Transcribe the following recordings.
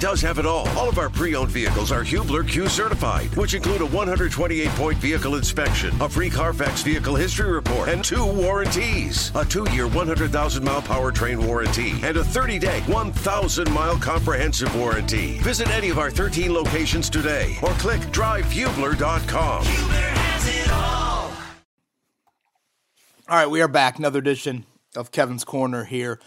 does have it all. All of our pre-owned vehicles are Hubler Q certified, which include a 128-point vehicle inspection, a free Carfax vehicle history report, and two warranties. A two-year 100,000-mile powertrain warranty and a 30-day 1,000-mile comprehensive warranty. Visit any of our 13 locations today or click drivehubler.com. Hubler has it all. All right, we are back. Another edition of Kevin's Corner here.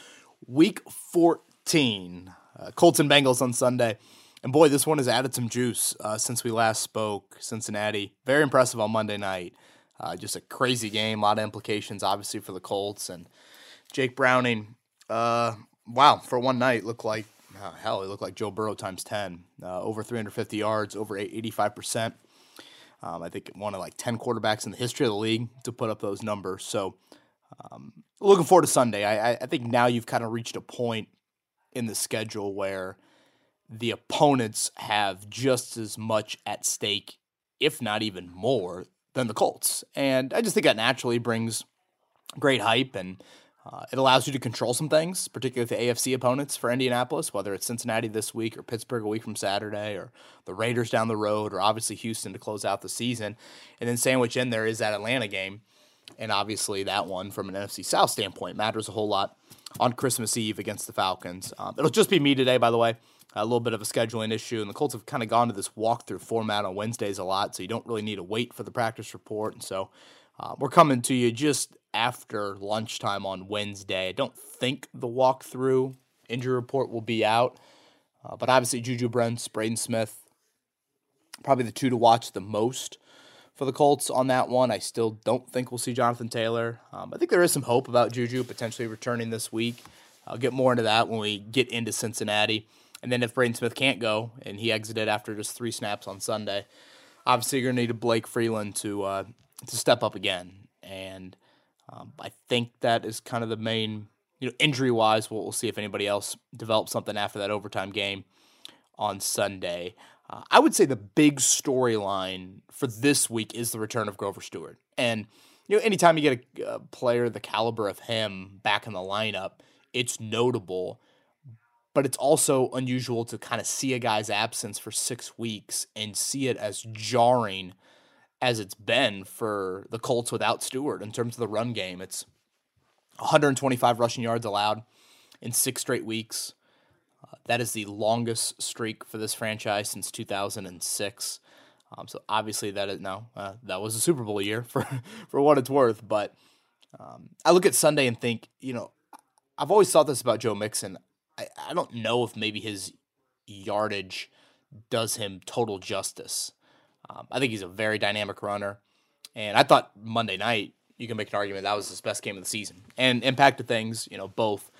Week 14. Uh, Colts and Bengals on Sunday. And boy, this one has added some juice uh, since we last spoke. Cincinnati, very impressive on Monday night. Uh, just a crazy game, a lot of implications, obviously, for the Colts. And Jake Browning, uh, wow, for one night, looked like, uh, hell, he looked like Joe Burrow times 10. Uh, over 350 yards, over 85%. Um, I think one of like 10 quarterbacks in the history of the league to put up those numbers. So, um, looking forward to Sunday. I, I think now you've kind of reached a point in the schedule where the opponents have just as much at stake, if not even more, than the Colts. And I just think that naturally brings great hype and uh, it allows you to control some things, particularly the AFC opponents for Indianapolis, whether it's Cincinnati this week or Pittsburgh a week from Saturday or the Raiders down the road or obviously Houston to close out the season. And then sandwich in there is that Atlanta game. And obviously, that one from an NFC South standpoint matters a whole lot on Christmas Eve against the Falcons. Um, it'll just be me today, by the way. A little bit of a scheduling issue, and the Colts have kind of gone to this walkthrough format on Wednesdays a lot, so you don't really need to wait for the practice report. And so uh, we're coming to you just after lunchtime on Wednesday. I don't think the walkthrough injury report will be out, uh, but obviously Juju Brents, Braden Smith, probably the two to watch the most for the Colts on that one. I still don't think we'll see Jonathan Taylor. Um, I think there is some hope about Juju potentially returning this week. I'll get more into that when we get into Cincinnati. And then if Braden Smith can't go and he exited after just three snaps on Sunday, obviously you're going to need a Blake Freeland to uh, to step up again. And um, I think that is kind of the main, you know, injury wise. We'll, we'll see if anybody else develops something after that overtime game on Sunday. Uh, I would say the big storyline for this week is the return of Grover Stewart. And, you know, anytime you get a, a player the caliber of him back in the lineup, it's notable but it's also unusual to kind of see a guy's absence for six weeks and see it as jarring as it's been for the Colts without Stewart in terms of the run game. It's 125 rushing yards allowed in six straight weeks. That is the longest streak for this franchise since 2006. Um, so obviously that is no, uh, that was a Super Bowl year for for what it's worth. But um, I look at Sunday and think, you know, I've always thought this about Joe Mixon. I, I don't know if maybe his yardage does him total justice. Um, I think he's a very dynamic runner. And I thought Monday night, you can make an argument that was his best game of the season and impacted things, you know, both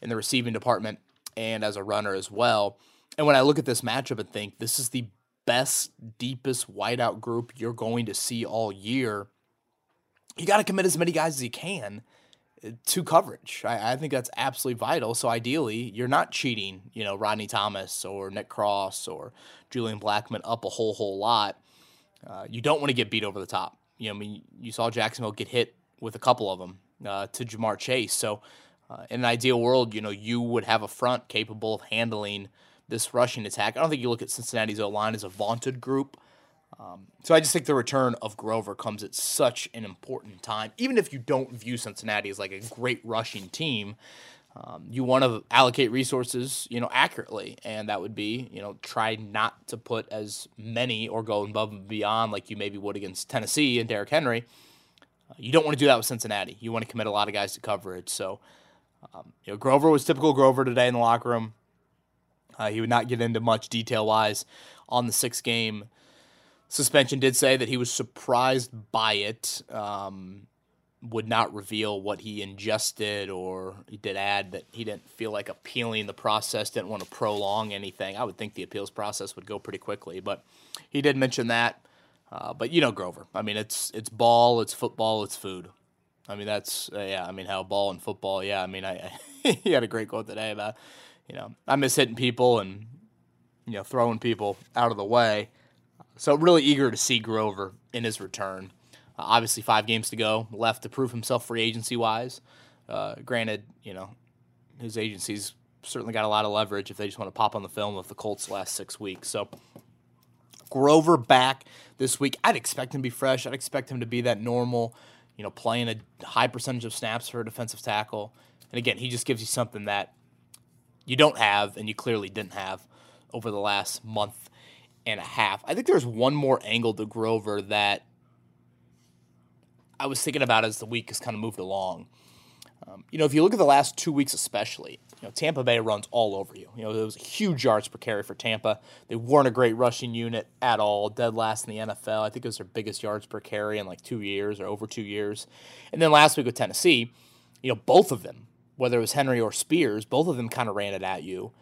in the receiving department and as a runner as well. And when I look at this matchup and think this is the best, deepest wideout group you're going to see all year, you got to commit as many guys as you can to coverage. I, I, think that's absolutely vital. So ideally, you're not cheating, you know, Rodney Thomas or Nick Cross or Julian Blackmon up a whole whole lot. Uh, you don't want to get beat over the top. You know, I mean, you saw Jacksonville get hit with a couple of them uh, to Ja'Marr Chase. So uh, in an ideal world, you know, you would have a front capable of handling this rushing attack. I don't think you look at Cincinnati's O line as a vaunted group. Um, so I just think the return of Grover comes at such an important time. Even if you don't view Cincinnati as like a great rushing team, um, you want to allocate resources, you know, accurately, and that would be, you know, try not to put as many or go above and beyond like you maybe would against Tennessee and Derrick Henry. Uh, you don't want to do that with Cincinnati. You want to commit a lot of guys to coverage. So, um, you know, Grover was typical Grover today in the locker room. Uh, he would not get into much detail wise on the six game suspension. Did say that he was surprised by it. Um, would not reveal what he ingested, or he did add that he didn't feel like appealing the process, didn't want to prolong anything. I would think the appeals process would go pretty quickly, but he did mention that. Uh, but you know Grover. I mean, it's it's ball, it's football, it's food. I mean, that's uh, yeah. I mean, how ball and football. Yeah. I mean, I, I he had a great quote today about you know I miss hitting people and you know throwing people out of the way. So really eager to see Grover in his return. Uh, obviously, five games to go left to prove himself free agency wise. Uh, granted, you know his agency's certainly got a lot of leverage if they just want to pop on the film of the Colts last six weeks. So Grover back this week. I'd expect him to be fresh. I'd expect him to be that normal, you know, playing a high percentage of snaps for a defensive tackle. And again, he just gives you something that you don't have and you clearly didn't have over the last month and a half. I think there's one more angle to Grover that I was thinking about as the week has kind of moved along. Um, you know, if you look at the last two weeks, especially, you know, Tampa Bay runs all over you. You know, it was huge yards per carry for Tampa. They weren't a great rushing unit at all, dead last in the NFL. I think it was their biggest yards per carry in like two years or over two years. And then last week with Tennessee, you know, both of them, whether it was Henry or Spears, both of them kind of ran it at you.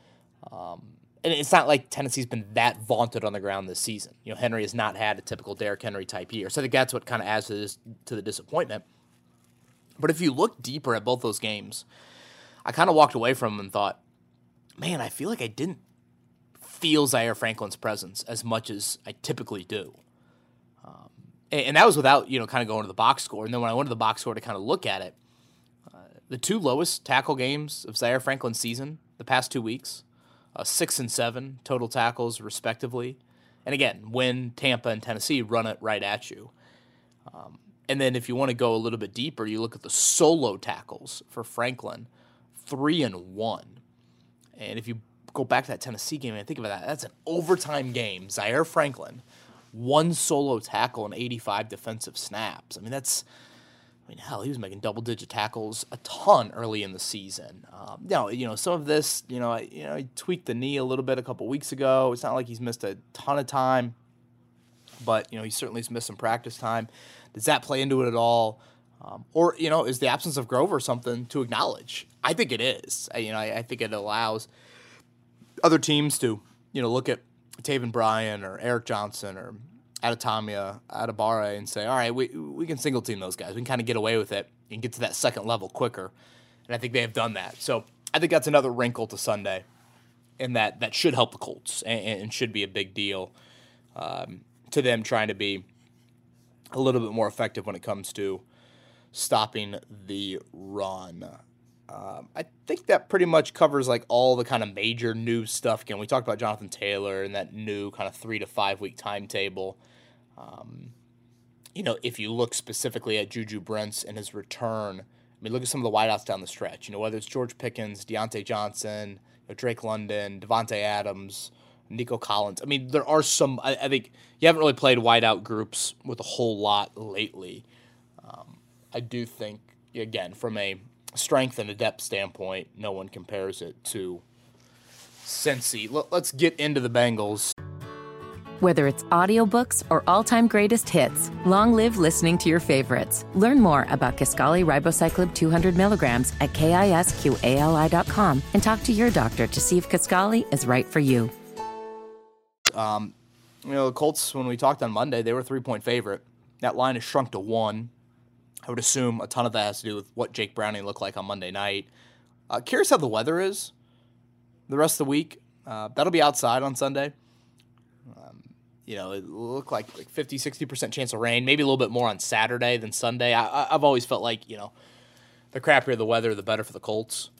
Um, and it's not like Tennessee's been that vaunted on the ground this season. You know, Henry has not had a typical Derrick Henry type year. So I think that's what kind of adds to, this, to the disappointment. But if you look deeper at both those games, I kind of walked away from them and thought, man, I feel like I didn't feel Zaire Franklin's presence as much as I typically do. Um, and, and, that was without, you know, kind of going to the box score. And then when I went to the box score to kind of look at it, uh, the two lowest tackle games of Zaire Franklin's season, the past two weeks, uh, six and seven total tackles, respectively. And again, when Tampa and Tennessee run it right at you. Um, and then if you want to go a little bit deeper, you look at the solo tackles for Franklin, three and one. And if you go back to that Tennessee game and think about that, that's an overtime game. Zaire Franklin, one solo tackle and 85 defensive snaps. I mean, that's, I mean, hell, he was making double digit tackles a ton early in the season. Um, now, you know, some of this, you know, I, you know, he tweaked the knee a little bit a couple weeks ago. It's not like he's missed a ton of time, but, you know, he certainly has missed some practice time. Does that play into it at all? Um, or you know, is the absence of Grover something to acknowledge? I think it is. I, you know, I, I, think it allows other teams to you know look at Taven Bryan or Eric Johnson or Adetomiwa, Adebawore and say, all right, we we can single team those guys. We can kind of get away with it and get to that second level quicker. And I think they have done that. So I think that's another wrinkle to Sunday, and that that should help the Colts and, and should be a big deal um, to them trying to be a little bit more effective when it comes to stopping the run. Um, I think that pretty much covers like all the kind of major new stuff. Again, we talked about Jonathan Taylor and that new kind of three to five week timetable. Um, you know, if you look specifically at Juju Brents and his return, I mean, look at some of the wideouts down the stretch. You know, whether it's George Pickens, Diontae Johnson, you know, Drake London, Davante Adams, Nico Collins. I mean, there are some. I, I, think you haven't really played wideout groups with a whole lot lately. I do think, again, from a strength and a depth standpoint, no one compares it to Cincy. L- let's get into the Bengals. Whether it's audiobooks or all-time greatest hits, long live listening to your favorites. Learn more about Kisqali Ribociclib 200 milligrams at kisqali.com and talk to your doctor to see if Kisqali is right for you. Um, you know, the Colts, when we talked on Monday, they were a three point favorite. That line has shrunk to one. I would assume a ton of that has to do with what Jake Browning looked like on Monday night. Uh, curious how the weather is the rest of the week. Uh, that'll be outside on Sunday. Um, you know, it looked like like 50, 60% chance of rain, maybe a little bit more on Saturday than Sunday. I, have always felt like, you know, the crappier the weather, the better for the Colts.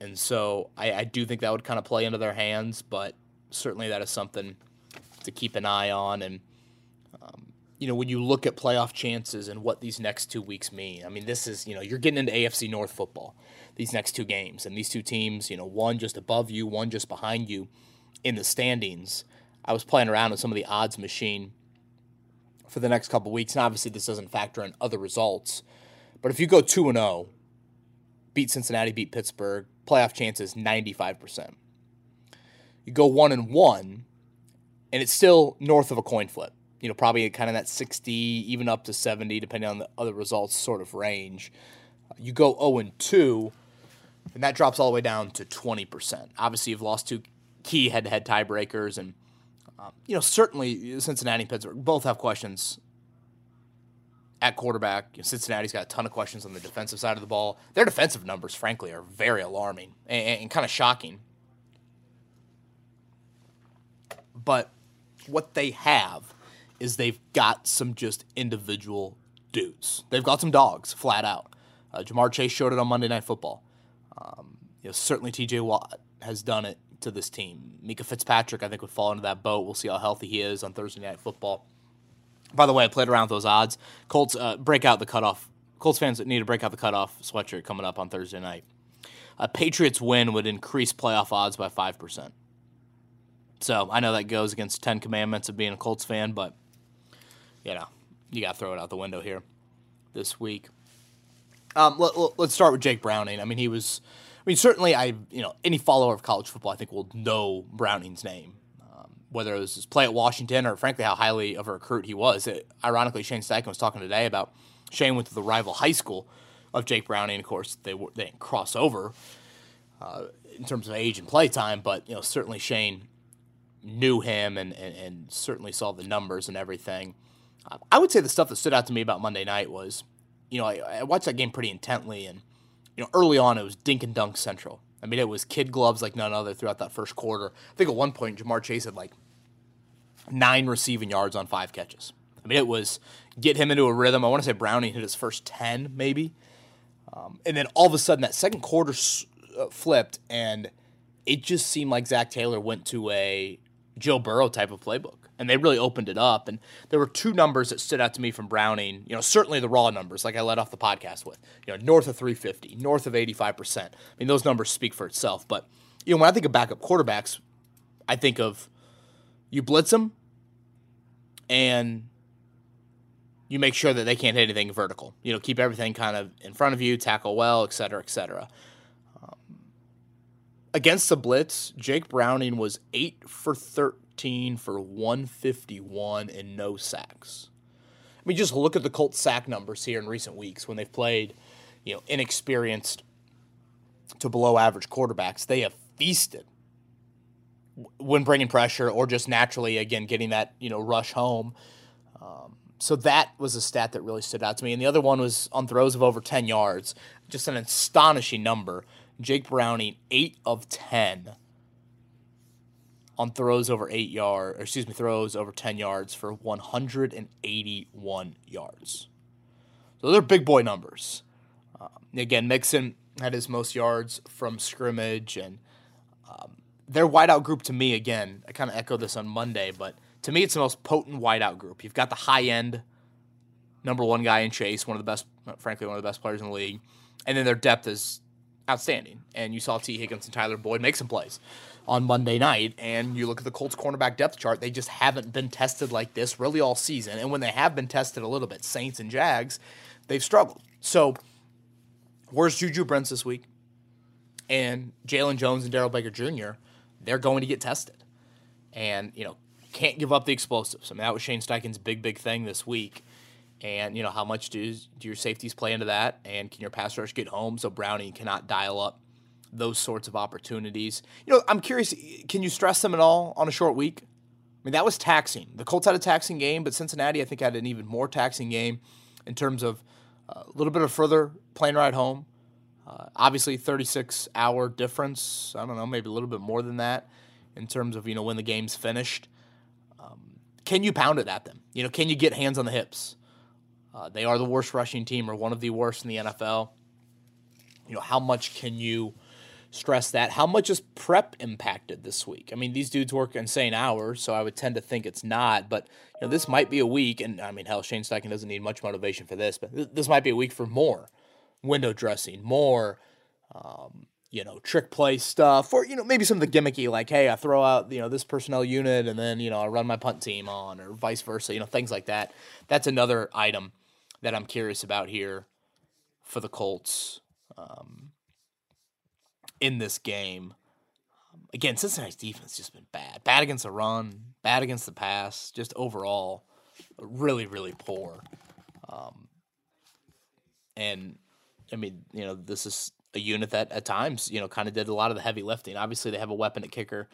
And so I, I do think that would kind of play into their hands, but certainly that is something to keep an eye on. And, you know, when you look at playoff chances and what these next two weeks mean, I mean, this is, you know, you're getting into AFC North football, these next two games. And these two teams, you know, one just above you, one just behind you in the standings. I was playing around with some of the odds machine for the next couple weeks. And obviously, this doesn't factor in other results. But if you go 2 and 0, beat Cincinnati, beat Pittsburgh, playoff chances 95%. You go 1 and 1, and it's still north of a coin flip. You know, probably kind of that 60, even up to 70, depending on the other results, sort of range. You go 0 and 2, and that drops all the way down to 20%. Obviously, you've lost two key head to head tiebreakers, and, um, you know, certainly Cincinnati and Pittsburgh both have questions at quarterback. Cincinnati's got a ton of questions on the defensive side of the ball. Their defensive numbers, frankly, are very alarming and, and kind of shocking. But what they have is they've got some just individual dudes. They've got some dogs, flat out. Uh, Ja'Marr Chase showed it on Monday Night Football. Um, you know, certainly T.J. Watt has done it to this team. Minkah Fitzpatrick, I think, would fall into that boat. We'll see how healthy he is on Thursday Night Football. By the way, I played around with those odds. Colts uh, break out the cutoff. Colts fans that need to break out the cutoff sweatshirt coming up on Thursday night. A Patriots win would increase playoff odds by 5%. So I know that goes against 10 commandments of being a Colts fan, but, you know, you got to throw it out the window here this week. Um, let, us start with Jake Browning. I mean, he was, I mean, certainly I, you know, any follower of college football, I think will know Browning's name. Um, whether it was his play at Washington or frankly how highly of a recruit he was. It, ironically, Shane Steichen was talking today about Shane went to the rival high school of Jake Browning. Of course, they, they didn't cross over uh, in terms of age and play time, but, you know, certainly Shane knew him and, and, and certainly saw the numbers and everything. I would say the stuff that stood out to me about Monday night was – you know, I, I, watched that game pretty intently, and you know, early on it was dink and dunk central. I mean, it was kid gloves like none other throughout that first quarter. I think at one point Ja'Marr Chase had like nine receiving yards on five catches. I mean, it was get him into a rhythm. I want to say Browning hit his first ten, maybe, um, and then all of a sudden that second quarter uh, flipped, and it just seemed like Zac Taylor went to a Joe Burrow type of playbook and they really opened it up. And there were two numbers that stood out to me from Browning. You know, certainly the raw numbers, like I led off the podcast with. You know, north of 350, north of 85 percent. I mean, those numbers speak for itself. But you know, when I think of backup quarterbacks, I think of you blitz them, and you make sure that they can't hit anything vertical. You know, keep everything kind of in front of you, tackle well, et cetera, et cetera. Against the blitz, Jake Browning was eight for 13 13 for 151 and no sacks. I mean, just look at the Colts sack numbers here in recent weeks when they've played, you know, inexperienced to below average quarterbacks. They have feasted when bringing pressure or just naturally, again, getting that, you know, rush home. Um, so that was a stat that really stood out to me. And the other one was on throws of over 10 yards, just an astonishing number. Jake Browning, 8 of 10 on throws over eight yards, excuse me, throws over 10 yards for 181 yards. So they're big boy numbers. Um, again, Mixon had his most yards from scrimmage, and um, their wideout group to me, again, I kind of echoed this on Monday, but to me, it's the most potent wideout group. You've got the high end number one guy in Chase, one of the best, frankly, one of the best players in the league, and then their depth is outstanding. And you saw Tee Higgins and Tyler Boyd make some plays on Monday night. And you look at the Colts cornerback depth chart, they just haven't been tested like this really all season. And when they have been tested a little bit, Saints and Jags, they've struggled. So where's Juju Brents this week? And Jaylon Jones and Darrell Baker Jr., they're going to get tested. And, you know, can't give up the explosives. I mean, that was Shane Steichen's big, big thing this week. And, you know, how much do, do your safeties play into that? And can your pass rush get home so Browning cannot dial up those sorts of opportunities. You know, I'm curious, can you stress them at all on a short week? I mean, that was taxing. The Colts had a taxing game, but Cincinnati, I think, had an even more taxing game in terms of uh, a little bit of further plane ride home. Uh, obviously, 36 hour difference. I don't know, maybe a little bit more than that in terms of you know when the game's finished. Um, can you pound it at them? You know, can you get hands on the hips? Uh, they are the worst rushing team, or one of the worst in the NFL. You know, how much can you stress that. How much is prep impacted this week? I mean, these dudes work insane hours, so I would tend to think it's not. But you know, this might be a week, and I mean, hell, Shane Steichen doesn't need much motivation for this, but th- this might be a week for more window dressing, more. Um, you know, trick play stuff, or you know, maybe some of the gimmicky, like, hey, I throw out you know this personnel unit, and then you know I run my punt team on, or vice versa. You know, things like that. That's another item that I'm curious about here for the Colts. Um, in this game. Again, Cincinnati's defense just been bad. Bad against the run, bad against the pass, just overall really, really poor. Um, and I mean, you know, this is a unit that at times, you know, kind of did a lot of the heavy lifting. Obviously, they have a weapon at kicker.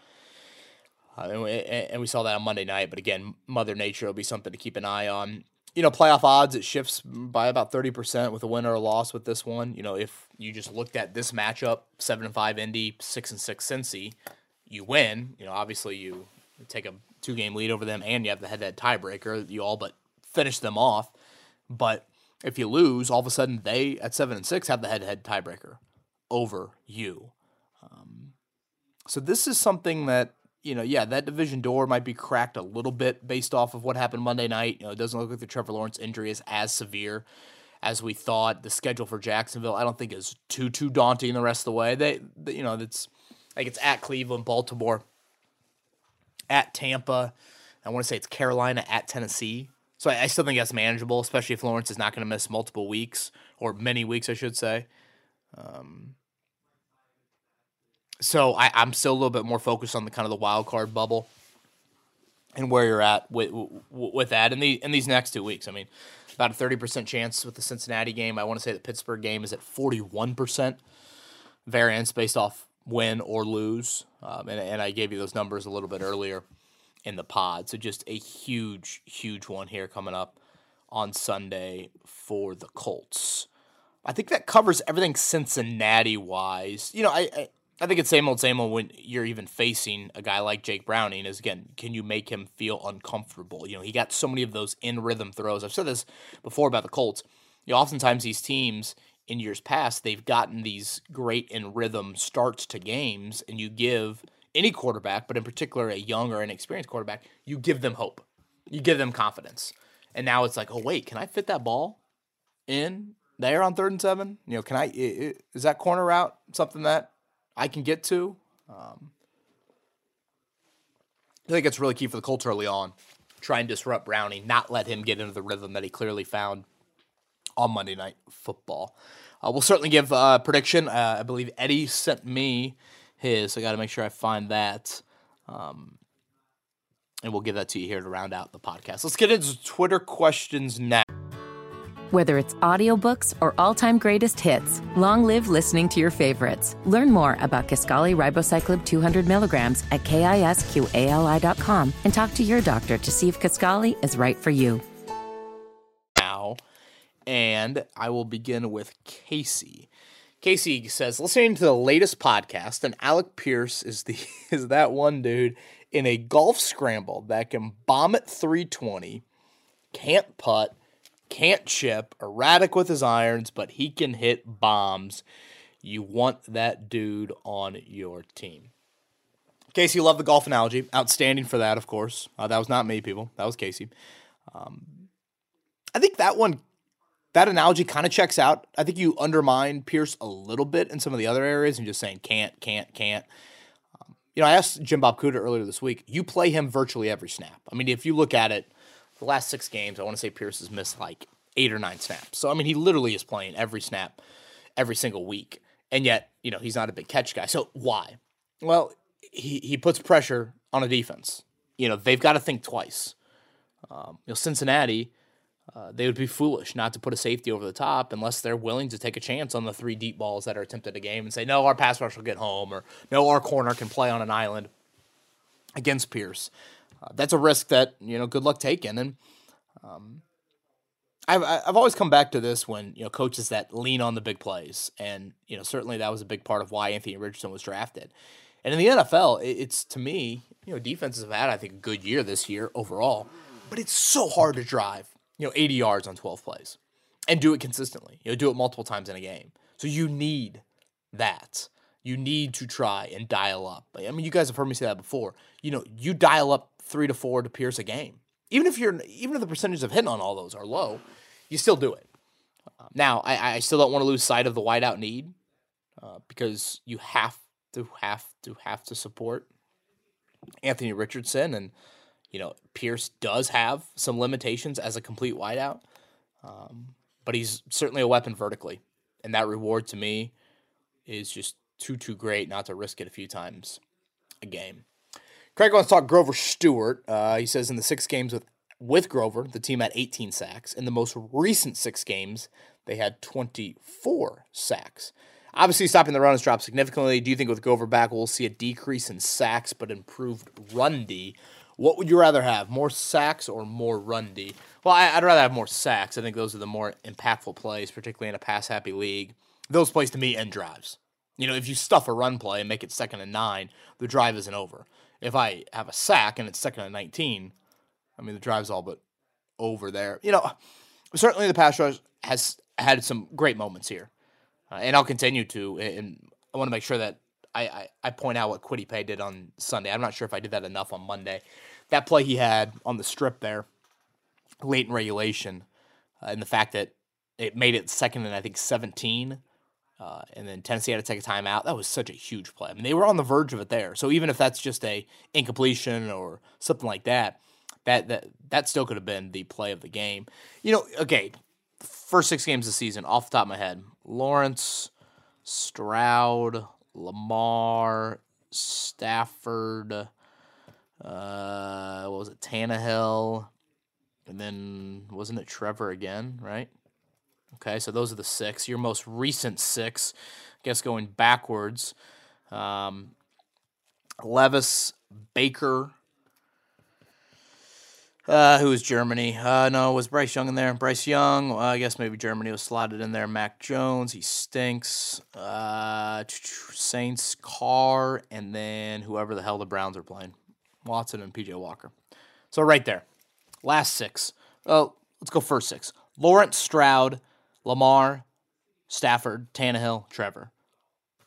Uh, and, we, and, we, saw that on Monday night. But again, Mother Nature will be something to keep an eye on you know, playoff odds, it shifts by about 30% with a win or a loss with this one. You know, if you just looked at this matchup, 7 and 5 Indy, 6 and 6 Cincy, you win. You know, obviously you take a two game lead over them and you have the head to head tiebreaker. You all but finish them off. But if you lose, all of a sudden they at 7 and 6 have the head to head tiebreaker over you. Um, So this is something that you know, yeah, that division door might be cracked a little bit based off of what happened Monday night. You know, it doesn't look like the Trevor Lawrence injury is as severe as we thought. The schedule for Jacksonville, I don't think is too too daunting the rest of the way. They, they you know, it's like it's at Cleveland, Baltimore, at Tampa. I want to say it's Carolina at Tennessee. So I, I still think that's manageable, especially if Lawrence is not going to miss multiple weeks or many weeks, I should say. Um, so I, I'm still a little bit more focused on the kind of the wild card bubble and where you're at with with that in the in these next two weeks. I mean, about a thirty percent chance with the Cincinnati game. I want to say the Pittsburgh game is at forty one percent variance based off win or lose, um, and and I gave you those numbers a little bit earlier in the pod. So just a huge huge one here coming up on Sunday for the Colts. I think that covers everything Cincinnati wise. You know, I, I I think it's same old, same old when you're even facing a guy like Jake Browning. Is again, can you make him feel uncomfortable? You know, he got so many of those in rhythm throws. I've said this before about the Colts. You know, oftentimes these teams in years past they've gotten these great in rhythm starts to games, and you give any quarterback, but in particular a young or inexperienced quarterback, you give them hope, you give them confidence. And now it's like, oh wait, can I fit that ball in there on third and seven? You know, can I? Is that corner route something that I can get to. Um, I think it's really key for the Colts early on. Try and disrupt Brownie, not let him get into the rhythm that he clearly found on Monday Night Football. Uh, we'll certainly give a prediction. Uh, I believe Eddie sent me his. I got to make sure I find that. Um, and we'll give that to you here to round out the podcast. Let's get into Twitter questions now. Whether it's audiobooks or all-time greatest hits, long live listening to your favorites. Learn more about Kisqali Ribociclib 200 milligrams at kisqali.com and talk to your doctor to see if Kisqali is right for you. Now, and I will begin with Casey. Casey says, listening to the latest podcast, and Alec Pierce is the is that one dude in a golf scramble that can bomb at 320, can't putt can't chip, erratic with his irons, but he can hit bombs. You want that dude on your team. Casey, love the golf analogy. Outstanding for that, of course. Uh, that was not me, people. That was Casey. Um, I think that one, that analogy kind of checks out. I think you undermine Pierce a little bit in some of the other areas and just saying can't, can't, can't. Um, you know, I asked Jim Bob Cooter earlier this week. You play him virtually every snap. I mean, if you look at it, the last six games, I want to say Pierce has missed like eight or nine snaps. So I mean, he literally is playing every snap, every single week, and yet you know he's not a big catch guy. So why? Well, he he puts pressure on a defense. You know they've got to think twice. Um, you know Cincinnati. Uh, they would be foolish not to put a safety over the top unless they're willing to take a chance on the three deep balls that are attempted a game and say, no, our pass rush will get home, or no, our corner can play on an island against Pierce. Uh, that's a risk that you know. Good luck taking, and um, I've I've always come back to this when you know coaches that lean on the big plays, and you know certainly that was a big part of why Anthony Richardson was drafted. And in the NFL, it's to me, you know, defenses have had I think a good year this year overall, but it's so hard to drive, you know, 80 yards on 12 plays and do it consistently. You know, do it multiple times in a game. So you need that. You need to try and dial up. I mean, you guys have heard me say that before. You know, you dial up three to four to Pierce a game. Even if you're even if the percentages of hitting on all those are low, you still do it. Now, I, I still don't want to lose sight of the wideout need uh, because you have to have to have to support Anthony Richardson, and you know Pierce does have some limitations as a complete wideout, um, but he's certainly a weapon vertically, and that reward to me is just too too great not to risk it a few times a game. Craig wants to talk Grover Stewart. Uh, he says in the six games with with Grover, the team had 18 sacks. In the most recent six games, they had 24 sacks. Obviously, stopping the run has dropped significantly. Do you think with Grover back, we'll see a decrease in sacks but improved run D? What would you rather have, more sacks or more run D? Well, I, would rather have more sacks. I think those are the more impactful plays, particularly in a pass happy league. Those plays to me end drives. You know, if you stuff a run play and make it second and nine, the drive isn't over. If I have a sack and it's second and 19, I mean, the drive's all but over there. You know, certainly the pass rush has had some great moments here, uh, and I'll continue to. And I want to make sure that I, I, I point out what Kwity Paye did on Sunday. I'm not sure if I did that enough on Monday. That play he had on the strip there, late in regulation, uh, and the fact that it made it second and I think 17. Uh, and then Tennessee had to take a timeout. That was such a huge play. I mean, they were on the verge of it there. So even if that's just a incompletion or something like that, that that that still could have been the play of the game. You know, okay, first six games of the season, off the top of my head, Lawrence, Stroud, Lamar, Stafford, uh, what was it, Tannehill, and then wasn't it Trevor again, right? Okay, so those are the six. Your most recent six, I guess going backwards. Um, Levis, Baker, uh, who was Germany? Uh, no, was Bryce Young in there? Bryce Young. I guess maybe Germany was slotted in there. Mac Jones, he stinks. Uh, Saints, Carr, and then whoever the hell the Browns are playing, Watson and PJ Walker. So right there, last six. Oh, let's go first six. Lawrence Stroud, Lamar, Stafford, Tannehill, Trevor.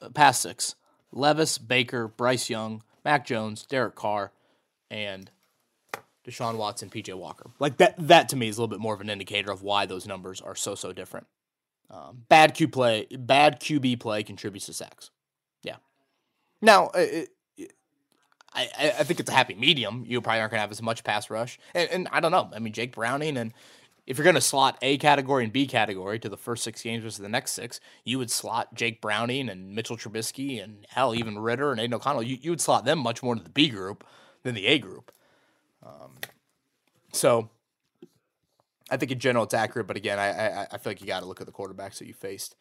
Uh, past six. Levis, Baker, Bryce Young, Mac Jones, Derek Carr, and Deshaun Watson, PJ Walker. Like that that to me is a little bit more of an indicator of why those numbers are so so different. Um, bad Q play, bad QB play contributes to sacks. Yeah. Now, it, it, I I think it's a happy medium. You probably aren't gonna have as much pass rush, and, and I don't know. I mean, Jake Browning and if you're going to slot A category and B category to the first six games versus the next six, you would slot Jake Browning and Mitchell Trubisky and hell, even Ritter and Aidan O'Connell. You, you would slot them much more into the B group than the A group. Um, so I think in general it's accurate, but again, I I, I feel like you got to look at the quarterbacks that you faced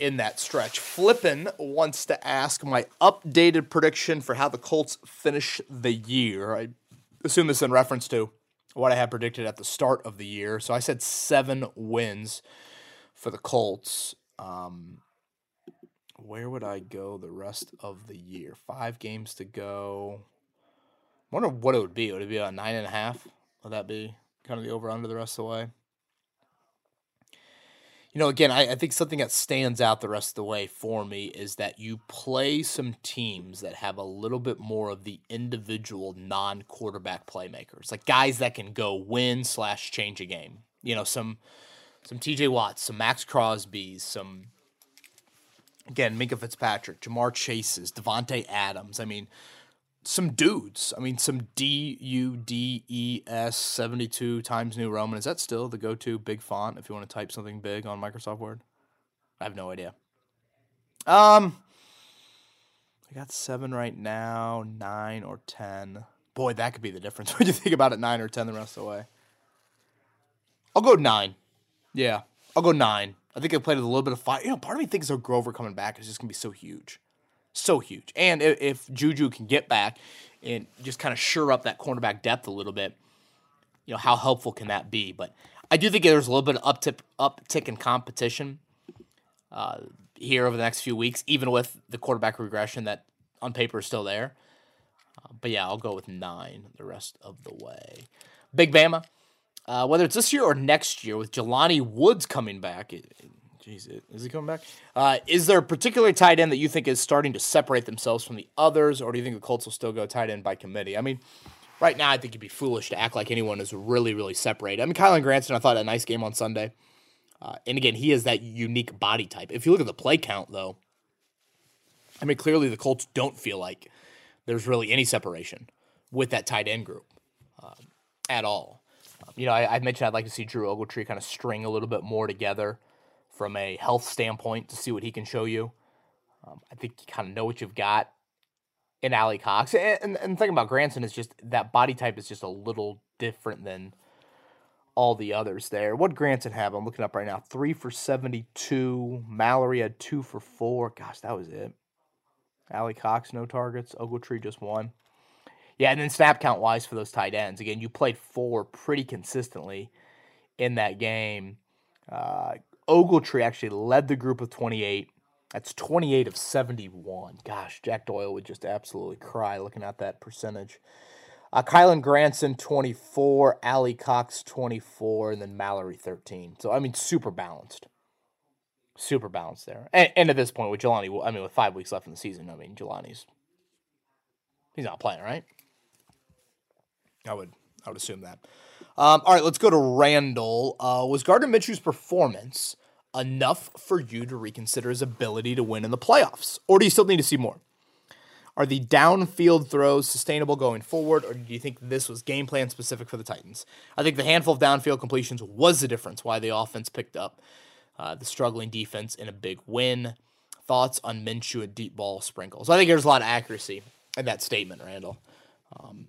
in that stretch. Flippin wants to ask my updated prediction for how the Colts finish the year. I assume this in reference to what I had predicted at the start of the year. So I said seven wins for the Colts. Um, where would I go the rest of the year? Five games to go I wonder what it would be. Would it be a nine and a half? Would that be kind of the over under the rest of the way? You know, again, I, I think something that stands out the rest of the way for me is that you play some teams that have a little bit more of the individual non quarterback playmakers, like guys that can go win slash change a game. You know, some some TJ Watts, some Maxx Crosby's, some again, Minkah Fitzpatrick, Ja'Marr Chases, Davante Adams. I mean, some dudes. I mean, some D U D E S 72 Times New Roman. Is that still the go to big font if you want to type something big on Microsoft Word? I have no idea. Um, I got seven right now, nine or 10. Boy, that could be the difference. Do you think about it, nine or 10 the rest of the way? I'll go nine. Yeah, I'll go nine. I think I played a little bit of fire. You know, part of me thinks though Grover coming back is just going to be so huge so huge. And if, if Juju can get back and just kind of sure up that cornerback depth a little bit, you know, how helpful can that be? But I do think there's a little bit of uptick, uptick in competition uh, here over the next few weeks, even with the quarterback regression that on paper is still there. Uh, but yeah, I'll go with nine the rest of the way. Big Bama. Uh, whether it's this year or next year, with Jelani Woods coming back, it, it, Jeez, is he coming back? Uh, is there a particular tight end that you think is starting to separate themselves from the others, or do you think the Colts will still go tight end by committee? I mean, right now I think you'd be foolish to act like anyone is really, really separated. I mean, Kylen Granson, I thought a nice game on Sunday, uh, and again, he is that unique body type. If you look at the play count, though, I mean, clearly the Colts don't feel like there's really any separation with that tight end group um, at all. Um, you know, I, I mentioned I'd like to see Drew Ogletree kind of string a little bit more together from a health standpoint to see what he can show you. Um, I think you kind of know what you've got in Alie-Cox. And, and, and the thing about Granson is just that body type is just a little different than all the others there. What Granson have? I'm looking up right now. Three for 72. Mallory had two for four. Gosh, that was it. Alie-Cox, no targets. Ogletree just one. Yeah, and then snap count wise for those tight ends. Again, you played four pretty consistently in that game. Uh, Ogletree actually led the group of 28. That's 28 of 71. Gosh, Jack Doyle would just absolutely cry looking at that percentage. Uh, Kylen Granson, 24. Alie-Cox, 24. And then Mallory, 13. So, I mean, super balanced. super balanced there. And, and at this point, with Jelani, I mean, with five weeks left in the season, I mean, Jelani's he's not playing, right? I would I would assume that. Um, all right, let's go to Randall. Uh, was Gardner Minshew's performance enough for you to reconsider his ability to win in the playoffs, or do you still need to see more? Are the downfield throws sustainable going forward, or do you think this was game plan specific for the Titans? I think the handful of downfield completions was the difference why the offense picked up uh, the struggling defense in a big win. Thoughts on Minshew and deep ball sprinkles? I think there's a lot of accuracy in that statement, Randall. Um,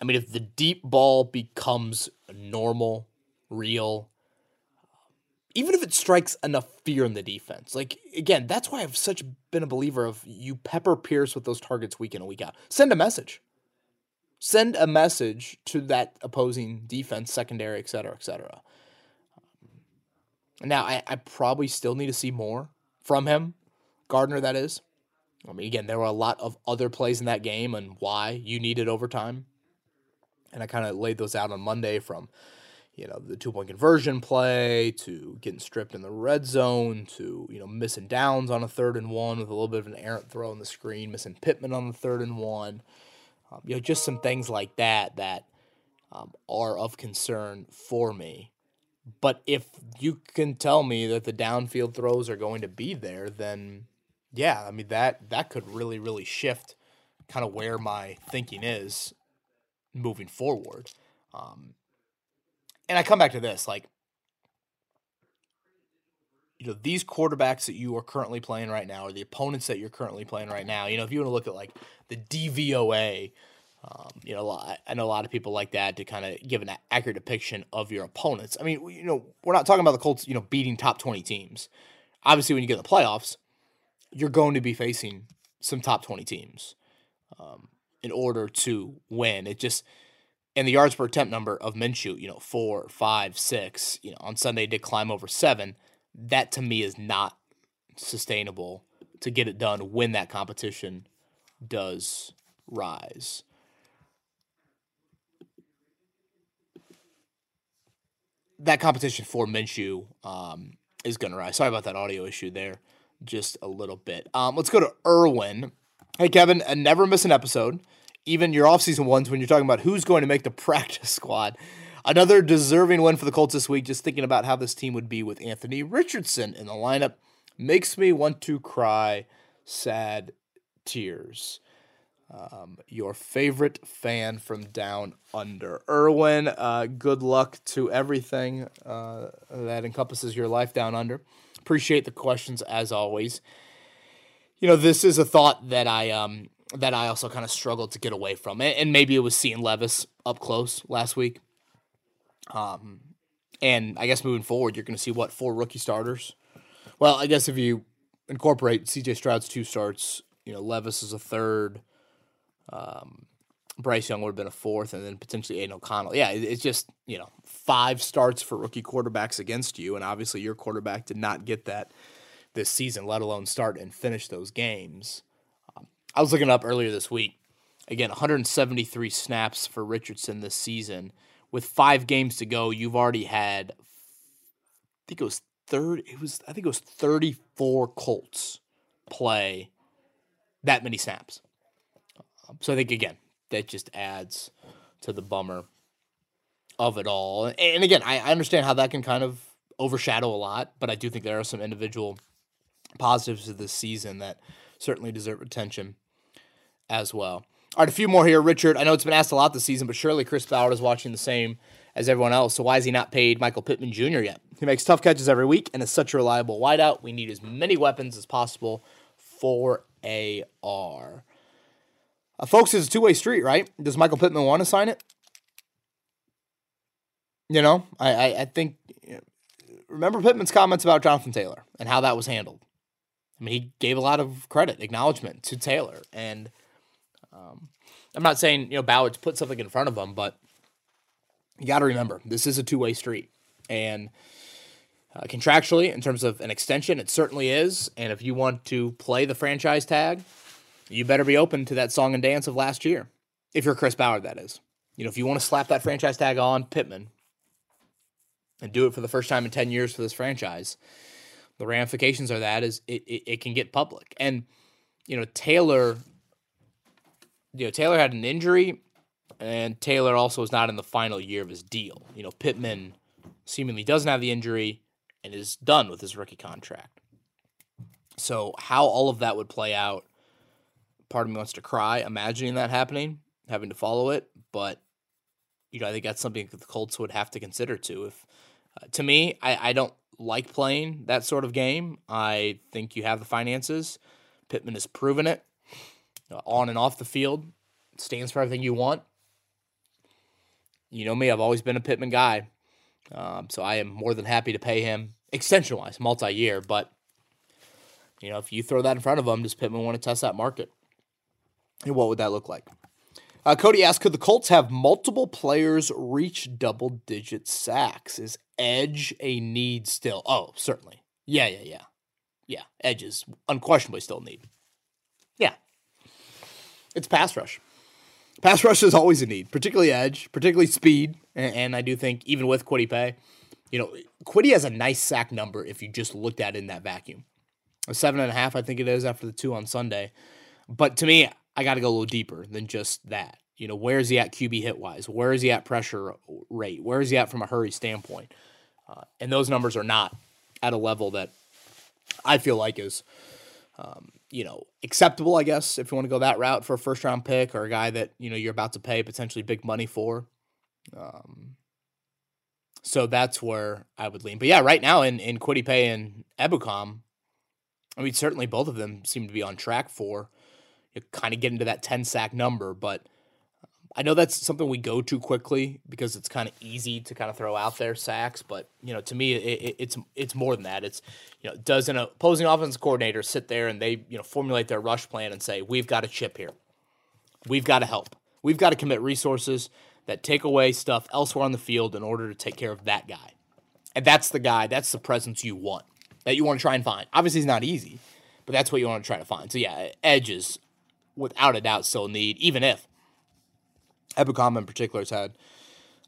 I mean, if the deep ball becomes normal, real, even if it strikes enough fear in the defense, like again, that's why I've such been a believer of you pepper Pierce with those targets week in and week out. Send a message. Send a message to that opposing defense, secondary, et cetera, et cetera. Now, I, I probably still need to see more from him, Gardner, that is. I mean, again, there were a lot of other plays in that game and why you needed overtime. And I kind of laid those out on Monday from, you know, the two point conversion play to getting stripped in the red zone to, you know, missing downs on a third and one with a little bit of an errant throw on the screen, missing Pittman on the third and one. Um, you know, just some things like that that um, are of concern for me. But if you can tell me that the downfield throws are going to be there, then yeah, I mean that that could really really shift kind of where my thinking is moving forward. Um, and I come back to this like you know these quarterbacks that you are currently playing right now or the opponents that you're currently playing right now you know if you want to look at like the DVOA um, you know, I know a lot of people like that to kind of give an accurate depiction of your opponents. I mean, you know, we're not talking about the Colts, you know, beating top 20 teams. Obviously, when you get the playoffs, you're going to be facing some top 20 teams um, in order to win. It just, and the yards per attempt number of Minshew, you know, four, five, six, you know, on Sunday did climb over seven. That to me is not sustainable to get it done when that competition does rise. that competition for Minshew um, is going to rise. Sorry about that audio issue there, just a little bit. Um, let's go to Irwin. Hey, Kevin, uh, never miss an episode. Even your offseason ones when you're talking about who's going to make the practice squad. Another deserving win for the Colts this week. Just thinking about how this team would be with Anthony Richardson in the lineup makes me want to cry sad tears. Um, your favorite fan from down under. Irwin, uh, good luck to everything uh, that encompasses your life down under. Appreciate the questions as always. You know, this is a thought that I um that I also kind of struggled to get away from, and maybe it was seeing Levis up close last week. Um, and I guess moving forward, you're going to see what four rookie starters. Well, I guess if you incorporate C.J. Stroud's two starts, you know Levis is a third. Um, Bryce Young would have been a fourth, and then potentially Aidan O'Connell. Yeah, it's just you know five starts for rookie quarterbacks against you, and obviously your quarterback did not get that this season, let alone start and finish those games. Um, I was looking up earlier this week. Again, 173 snaps for Richardson this season. With five games to go, you've already had. I think it was third. It was I think it was 34 Colts play that many snaps. So I think again that just adds to the bummer of it all. And again, I understand how that can kind of overshadow a lot, but I do think there are some individual positives of this season that certainly deserve attention as well. All right, a few more here. Richard, I know it's been asked a lot this season, but surely Chris Ballard is watching the same as everyone else. So why is he not paid Michael Pittman Jr. yet? He makes tough catches every week and is such a reliable wideout. We need as many weapons as possible for AR. Uh, folks, it's a two way street, right? Does Michael Pittman want to sign it? You know, I, I, I think, remember Pittman's comments about Jonathan Taylor and how that was handled. I mean, he gave a lot of credit, acknowledgement to Taylor. And um, I'm not saying, you know, Ballard's put something in front of him, but you got to remember, this is a two way street. And uh, contractually, in terms of an extension, it certainly is. And if you want to play the franchise tag, you better be open to that song and dance of last year. If you're Chris Ballard, that is. You know, if you want to slap that franchise tag on Pittman and do it for the first time in 10 years for this franchise, the ramifications are that is it, it, it can get public. And, you know, Taylor, you know, Taylor had an injury and Taylor also is not in the final year of his deal. You know, Pittman seemingly doesn't have the injury and is done with his rookie contract. So, how all of that would play out, part of me wants to cry imagining that happening, having to follow it. But, you know, I think that's something that the Colts would have to consider too. If, uh, to me, I, I don't like playing that sort of game. I think you have the finances. Pittman has proven it on and off the field, stands for everything you want. You know me, I've always been a Pittman guy. Um, so I am more than happy to pay him extension wise, multi year. But, you know, if you throw that in front of him, does Pittman want to test that market? And what would that look like? Uh, Cody asked, could the Colts have multiple players reach double digit sacks? Is edge a need still? Oh, certainly. Yeah, yeah, yeah. Yeah, edge is unquestionably still a need. Yeah. It's pass rush. Pass rush is always a need, particularly edge, particularly speed. And, and I do think even with Kwity Paye, you know, Kwity has a nice sack number if you just looked at it in that vacuum. A seven and a half, I think it is, after the two on Sunday. But to me, I got to go a little deeper than just that. You know, where is he at QB hit wise? Where is he at pressure rate? Where is he at from a hurry standpoint? Uh, and those numbers are not at a level that I feel like is, um, you know, acceptable, I guess, if you want to go that route for a first round pick or a guy that, you know, you're about to pay potentially big money for. Um, so that's where I would lean. But yeah, right now in, in Paye and Ebukam, I mean, certainly both of them seem to be on track for you know, kind of get into that 10 sack number. But I know that's something we go too quickly because it's kind of easy to kind of throw out there sacks. But, you know, to me, it, it, it's it's more than that. It's, you know, does an opposing offense coordinator sit there and they, you know, formulate their rush plan and say, we've got a chip here. We've got to help. We've got to commit resources that take away stuff elsewhere on the field in order to take care of that guy. And that's the guy, that's the presence you want, that you want to try and find. Obviously, it's not easy, but that's what you want to try to find. So, yeah, edges, without a doubt, still need, even if Ebukam in particular has had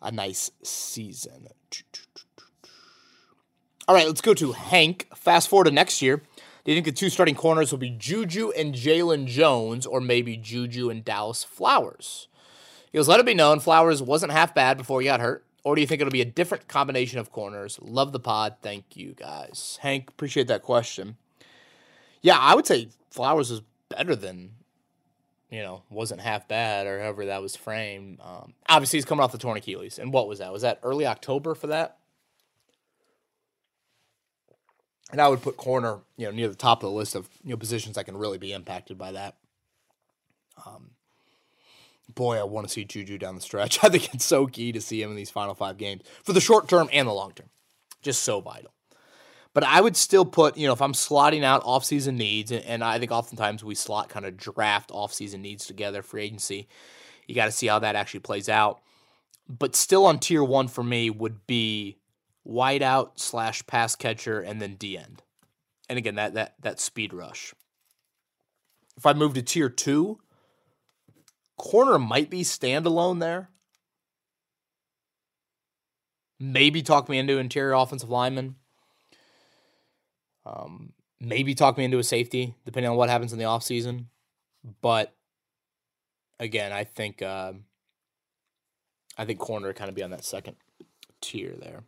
a nice season. All right, let's go to Hank. Fast forward to next year. Do you think the two starting corners will be Juju and Jaylon Jones, or maybe Juju and Dallas Flowers? He goes, let it be known Flowers wasn't half bad before he got hurt. Or do you think it'll be a different combination of corners? Love the pod. Thank you, guys. Hank, appreciate that question. Yeah, I would say Flowers is better than, you know, wasn't half bad or however that was framed. Um, obviously, he's coming off the torn Achilles. And what was that? Was that early October for that? And I would put corner, you know, near the top of the list of you know positions that can really be impacted by that. Um, boy, I want to see Juju down the stretch. I think it's so key to see him in these final five games for the short term and the long term. Just so vital. But I would still put, you know, if I'm slotting out offseason needs, and I think oftentimes we slot kind of draft offseason needs together for agency, you got to see how that actually plays out. But still on tier one for me would be wideout slash pass catcher and then D end. And again, that that that speed rush. If I move to tier two, corner might be standalone there. Maybe talk me into interior offensive lineman. Um, maybe talk me into a safety, depending on what happens in the offseason. But again, I think uh, I think corner kind of be on that second tier there.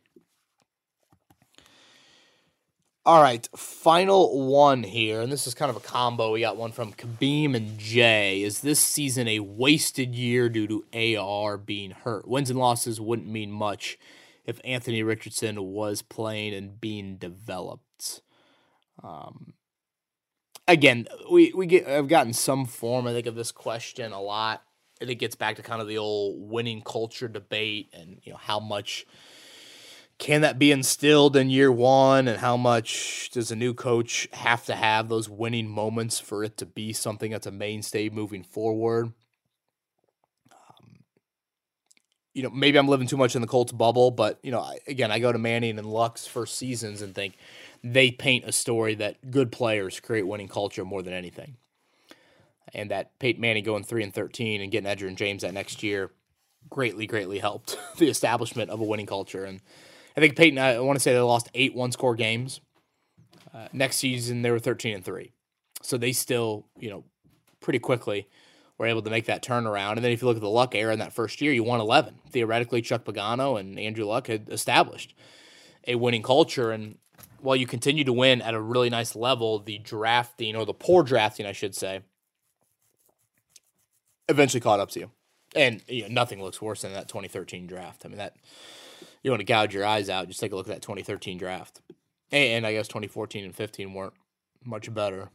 All right, final one here, and this is kind of a combo. We got one from Kabeem and Jay. Is this season a wasted year due to AR being hurt? Wins and losses wouldn't mean much if Anthony Richardson was playing and being developed. Um, again, we we get I've gotten some form I think of this question a lot, and it gets back to kind of the old winning culture debate, and you know how much can that be instilled in year one and how much does a new coach have to have those winning moments for it to be something that's a mainstay moving forward? Um, you know maybe i'm living too much in the colts bubble but you know I, again i go to manning and luck's first seasons and think they paint a story that good players create winning culture more than anything and that Peyton Manning going 3 and 13 and getting Edgerrin James that next year greatly greatly helped the establishment of a winning culture and I think Peyton, I want to say they lost eight one score games. Uh, next season, they were 13 and 3. So they still, you know, pretty quickly were able to make that turnaround. And then if you look at the Luck era in that first year, you won 11. Theoretically, Chuck Pagano and Andrew Luck had established a winning culture. And while you continue to win at a really nice level, the drafting, or the poor drafting, I should say, eventually caught up to you. And you know, nothing looks worse than that 2013 draft. I mean, that you want to gouge your eyes out, just take a look at that 2013 draft. And I guess 2014 and 15 weren't much better.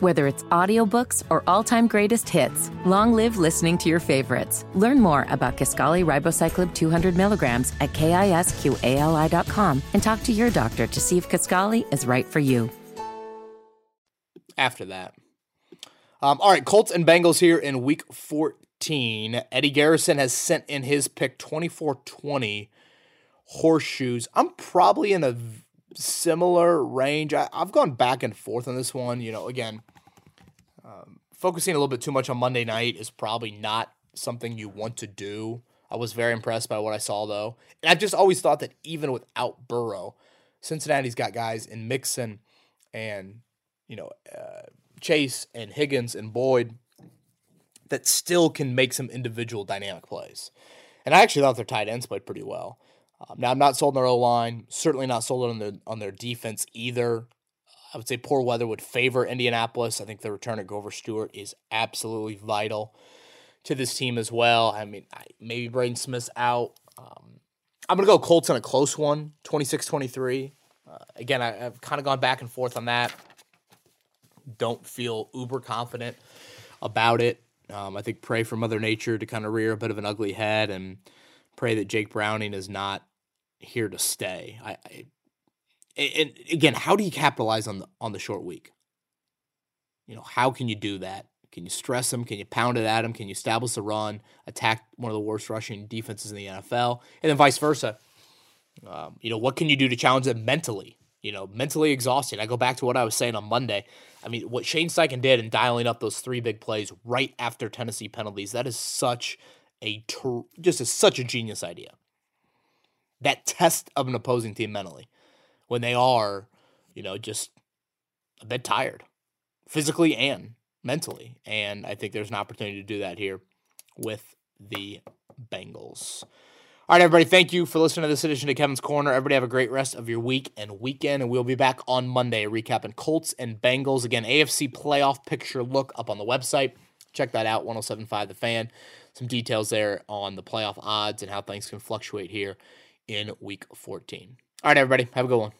Whether it's audiobooks or all-time greatest hits, long live listening to your favorites. Learn more about Kisqali Ribociclib 200 milligrams at kisqali.com and talk to your doctor to see if Kisqali is right for you. After that. Um, all right, Colts and Bengals here in week 14. Eddie Garrison has sent in his pick 24-20 horseshoes. I'm probably in a similar range. I, have gone back and forth on this one. You know, again, um, focusing a little bit too much on Monday night is probably not something you want to do. I was very impressed by what I saw, though. And I've just always thought that even without Burrow, Cincinnati's got guys in Mixon and, you know, uh, Chase and Higgins and Boyd that still can make some individual dynamic plays. And I actually thought their tight ends played pretty well. Um, now I'm not sold on their O line. Certainly not sold on their on their defense either. I would say poor weather would favor Indianapolis. I think the return of Grover Stewart is absolutely vital to this team as well. I mean, I, maybe Braden Smith's out. Um, I'm going to go Colts in a close one, 26 23. Uh, again, I, have kind of gone back and forth on that. Don't feel uber confident about it. Um, I think pray for Mother Nature to kind of rear a bit of an ugly head and pray that Jake Browning is not here to stay. I, I and again, how do you capitalize on the on the short week? You know, how can you do that? Can you stress them? Can you pound it at them? Can you establish a run, attack one of the worst rushing defenses in the NFL, and then vice versa? Um, you know, what can you do to challenge them mentally? You know, mentally exhausting. I go back to what I was saying on Monday. I mean, what Shane Steichen did in dialing up those three big plays right after Tennessee penalties, that is such a ter- just a, such a genius idea. That test of an opposing team mentally when they are, you know, just a bit tired physically and mentally. And I think there's an opportunity to do that here with the Bengals. All right, everybody, thank you for listening to this edition of Kevin's Corner. Everybody have a great rest of your week and weekend, and we'll be back on Monday recapping Colts and Bengals. Again, AFC playoff picture look up on the website. Check that out, 1075 The Fan some details there on the playoff odds and how things can fluctuate here in week 14. All right, everybody, have a good one.